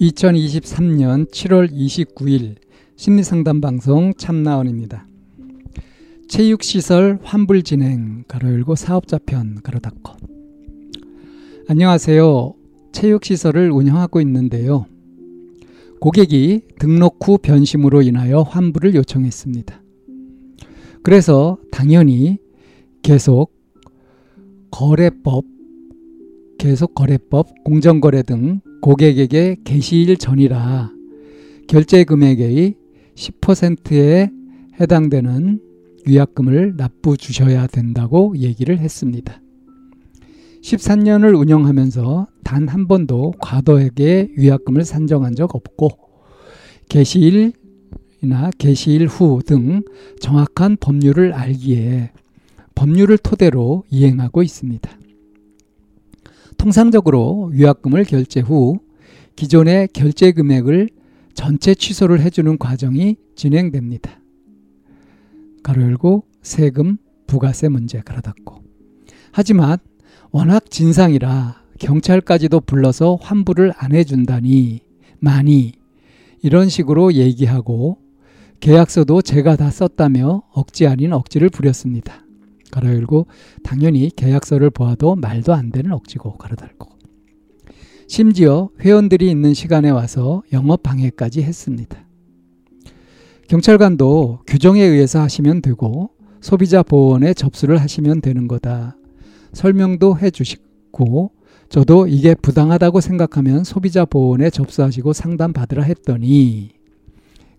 2023년 7월 29일 심리상담 방송 참나원입니다. 체육시설 환불 진행 가로 열고 사업자 편 가로 닫고 안녕하세요. 체육시설을 운영하고 있는데요. 고객이 등록 후 변심으로 인하여 환불을 요청했습니다. 그래서 당연히 계속 거래법, 계속 거래법, 공정거래 등 고객에게 개시일 전이라 결제 금액의 10%에 해당되는 위약금을 납부 주셔야 된다고 얘기를 했습니다. 13년을 운영하면서 단 한 번도 과도하게 위약금을 산정한 적 없고 개시일이나 개시일 후 등 정확한 법률을 알기에 법률을 토대로 이행하고 있습니다. 통상적으로 위약금을 결제 후 기존의 결제 금액을 전체 취소를 해주는 과정이 진행됩니다. 가로 열고 세금, 부가세 문제 가로 닫고. 하지만 워낙 진상이라 경찰까지도 불러서 환불을 안 해준다니 많이 이런 식으로 얘기하고 계약서도 제가 다 썼다며 억지 아닌 억지를 부렸습니다. 가로 열고 당연히 계약서를 보아도 말도 안 되는 억지고 가로 닫고 심지어 회원들이 있는 시간에 와서 영업 방해까지 했습니다. 경찰관도 규정에 의해서 하시면 되고 소비자 보호원에 접수를 하시면 되는 거다. 설명도 해 주시고 저도 이게 부당하다고 생각하면 소비자 보호원에 접수하시고 상담 받으라 했더니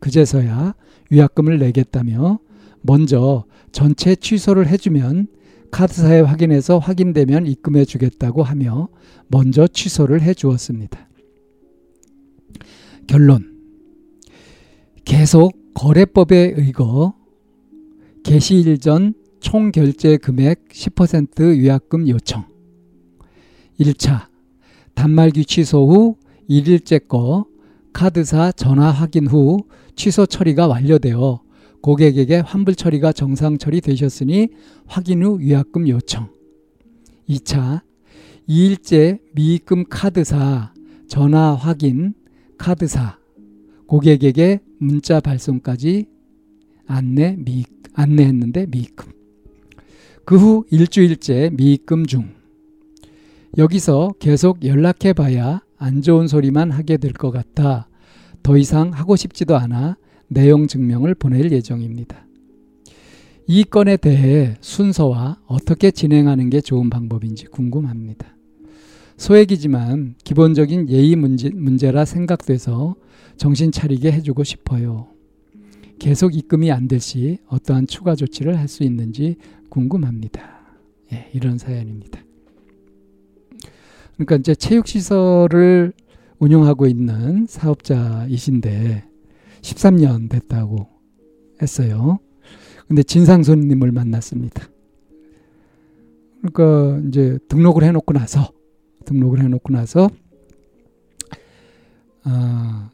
그제서야 위약금을 내겠다며 먼저 전체 취소를 해주면 카드사에 확인해서 확인되면 입금해 주겠다고 하며 먼저 취소를 해 주었습니다. 결론. 계속 거래법에 의거 개시일 전 총 결제 금액 10% 위약금 요청. 1차 단말기 취소 후 1일째 거 카드사 전화 확인 후 취소 처리가 완료되어 고객에게 환불 처리가 정상 처리되셨으니 확인 후 위약금 요청. 2차 2일째 미입금 카드사 전화 확인 카드사 고객에게 문자 발송까지 안내 미 안내했는데 미입금. 그 후 일주일째 미입금 중. 여기서 계속 연락해 봐야 안 좋은 소리만 하게 될 것 같아 더 이상 하고 싶지도 않아 내용 증명을 보낼 예정입니다. 이 건에 대해 순서와 어떻게 진행하는 게 좋은 방법인지 궁금합니다. 소액이지만 기본적인 예의 문제, 문제라 생각돼서 정신 차리게 해주고 싶어요. 계속 입금이 안 될 시 어떠한 추가 조치를 할 수 있는지 궁금합니다. 예, 이런 사연입니다. 그러니까 이제 체육시설을 운영하고 있는 사업자이신데 13년 됐다고 했어요. 근데 진상 손님을 만났습니다. 그러니까 이제 등록을 해놓고 나서 등록을 해놓고 나서 아,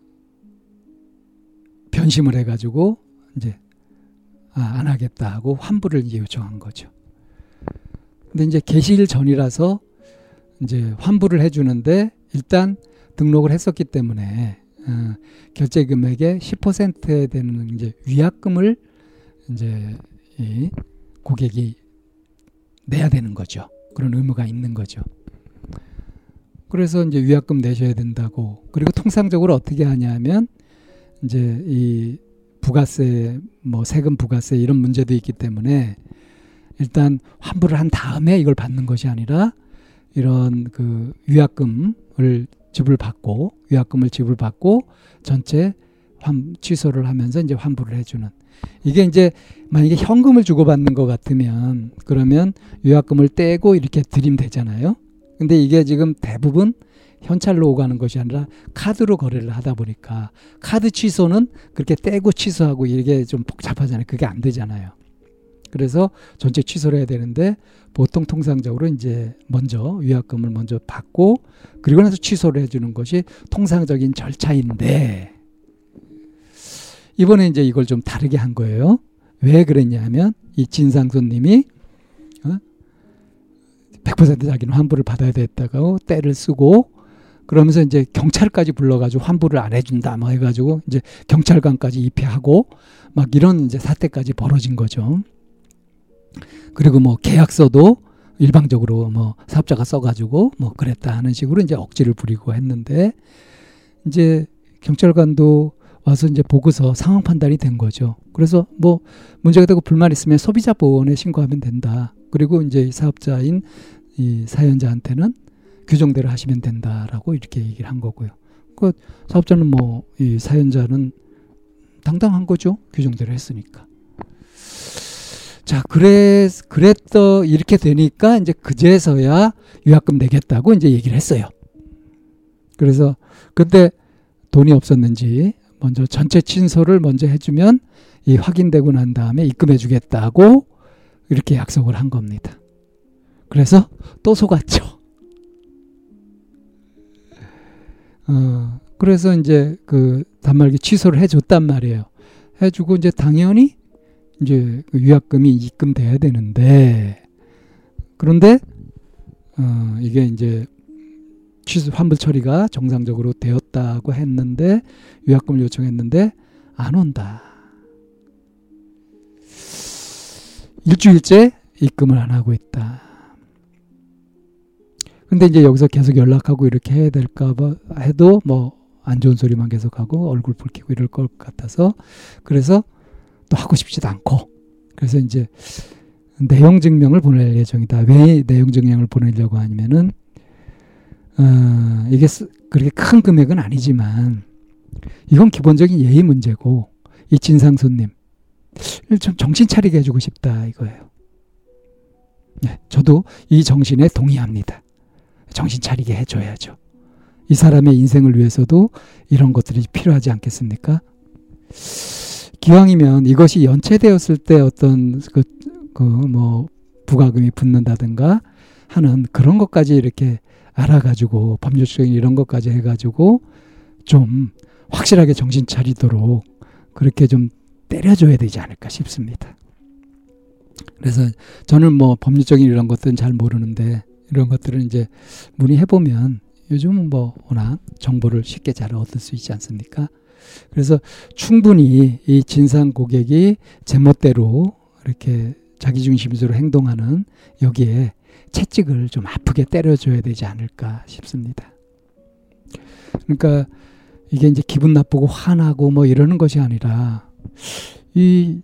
변심을 해가지고 이제 아, 안 하겠다 하고 환불을 요청한 거죠. 근데 이제 개시일 전이라서 이제 환불을 해주는데 일단 등록을 했었기 때문에 어, 결제 금액의 10%에 되는 이제 위약금을 이제 이 고객이 내야 되는 거죠. 그런 의무가 있는 거죠. 그래서 이제 위약금 내셔야 된다고. 그리고 통상적으로 어떻게 하냐면 이제 이 부가세 뭐 세금 부가세 이런 문제도 있기 때문에 일단 환불을 한 다음에 이걸 받는 것이 아니라 이런 그 위약금을 지불받고 위약금을 지불받고 전체 환, 취소를 하면서 이제 환불을 해주는 이게 이제 만약에 현금을 주고받는 것 같으면 그러면 유약금을 떼고 이렇게 드리면 되잖아요. 근데 이게 지금 대부분 현찰로 오가는 것이 아니라 카드로 거래를 하다 보니까 카드 취소는 그렇게 떼고 취소하고 이게 좀 복잡하잖아요. 그게 안 되잖아요. 그래서 전체 취소를 해야 되는데 보통 통상적으로 이제 먼저 위약금을 먼저 받고 그리고 나서 취소를 해주는 것이 통상적인 절차인데 이번에 이제 이걸 좀 다르게 한 거예요. 왜 그랬냐면 이 진상손님이 어? 100% 자기는 환불을 받아야 됐다고 때를 쓰고 그러면서 이제 경찰까지 불러가지고 환불을 안 해준다 뭐 해가지고 이제 경찰관까지 입회하고 막 이런 이제 사태까지 벌어진 거죠. 그리고 뭐 계약서도 일방적으로 뭐 사업자가 써가지고 뭐 그랬다 하는 식으로 이제 억지를 부리고 했는데 이제 경찰관도 와서 이제 보고서 상황 판단이 된 거죠. 그래서 뭐 문제가 되고 불만 있으면 소비자 보호원에 신고하면 된다. 그리고 이제 이 사업자인 이 사연자한테는 규정대로 하시면 된다라고 이렇게 얘기를 한 거고요. 그 사업자는 뭐 이 사연자는 당당한 거죠. 규정대로 했으니까. 자, 그래, 그랬더, 이렇게 되니까 이제 그제서야 유학금 내겠다고 이제 얘기를 했어요. 그래서 그때 돈이 없었는지 먼저 전체 친소를 먼저 해주면 이 확인되고 난 다음에 입금해 주겠다고 이렇게 약속을 한 겁니다. 그래서 또 속았죠. 어, 그래서 이제 그 단말기 취소를 해줬단 말이에요. 해주고 이제 당연히 이제 그 유약금이 입금돼야 되는데 그런데 어, 이게 이제 취소 환불 처리가 정상적으로 되었다고 했는데 유약금을 요청했는데 안 온다. 일주일째 입금을 안 하고 있다. 근데 이제 여기서 계속 연락하고 이렇게 해야 될까 봐 해도 뭐 안 좋은 소리만 계속하고 얼굴 붉히고 이럴 것 같아서 그래서 또 하고 싶지도 않고 그래서 이제 내용 증명을 보낼 예정이다. 왜 내용 증명을 보내려고 하냐면은 어, 이게 그렇게 큰 금액은 아니지만 이건 기본적인 예의 문제고 이 진상 손님 좀 정신 차리게 해주고 싶다 이거예요. 네, 저도 이 정신에 동의합니다. 정신 차리게 해줘야죠. 이 사람의 인생을 위해서도 이런 것들이 필요하지 않겠습니까? 기왕이면 이것이 연체되었을 때 어떤 그, 그 뭐 부가금이 붙는다든가 하는 그런 것까지 이렇게 알아가지고 법률적인 이런 것까지 해가지고 좀 확실하게 정신 차리도록 그렇게 좀 때려줘야 되지 않을까 싶습니다. 그래서 저는 뭐 법률적인 이런 것들은 잘 모르는데 이런 것들은 이제 문의해 보면 요즘은 뭐 워낙 정보를 쉽게 잘 얻을 수 있지 않습니까? 그래서 충분히 이 진상 고객이 제멋대로 이렇게 자기중심적으로 행동하는 여기에 채찍을 좀 아프게 때려줘야 되지 않을까 싶습니다. 그러니까 이게 이제 기분 나쁘고 화나고 뭐 이러는 것이 아니라 이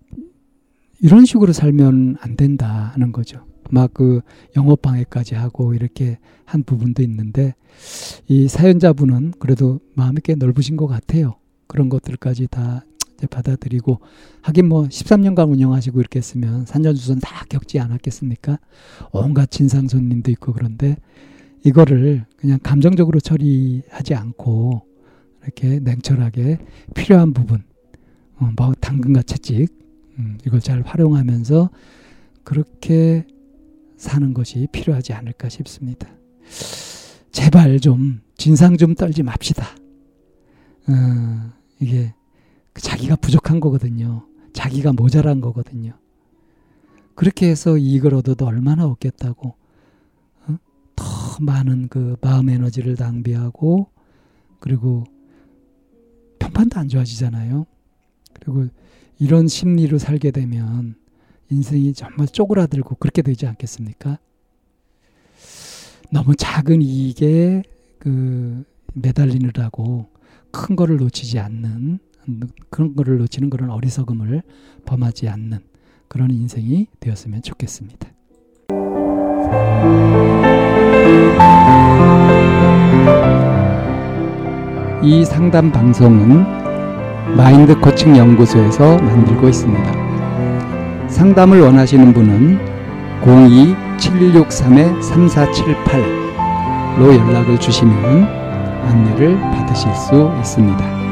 이런 식으로 살면 안 된다는 거죠. 막 그 영업 방해까지 하고 이렇게 한 부분도 있는데 이 사연자분은 그래도 마음이 꽤 넓으신 것 같아요. 그런 것들까지 다 받아들이고 하긴 뭐 13년간 운영하시고 이렇게 했으면 산전수전 다 겪지 않았겠습니까? 온갖 진상 손님도 있고 그런데 이거를 그냥 감정적으로 처리하지 않고 이렇게 냉철하게 필요한 부분 어, 뭐 당근과 채찍 음, 이걸 잘 활용하면서 그렇게 사는 것이 필요하지 않을까 싶습니다. 제발 좀 진상 좀 떨지 맙시다. 어, 이게 자기가 부족한 거거든요. 자기가 모자란 거거든요. 그렇게 해서 이익을 얻어도 얼마나 얻겠다고. 어? 더 많은 그 마음 에너지를 낭비하고 그리고 평판도 안 좋아지잖아요. 그리고 이런 심리로 살게 되면 인생이 정말 쪼그라들고 그렇게 되지 않겠습니까? 너무 작은 이익에 그 매달리느라고 큰 거를 놓치지 않는 그런 거를 놓치는 그런 어리석음을 범하지 않는 그런 인생이 되었으면 좋겠습니다. 이 상담 방송은 마인드 코칭 연구소에서 만들고 있습니다. 상담을 원하시는 분은 02-763-3478로 연락을 주시면 안내를 받으실 수 있습니다.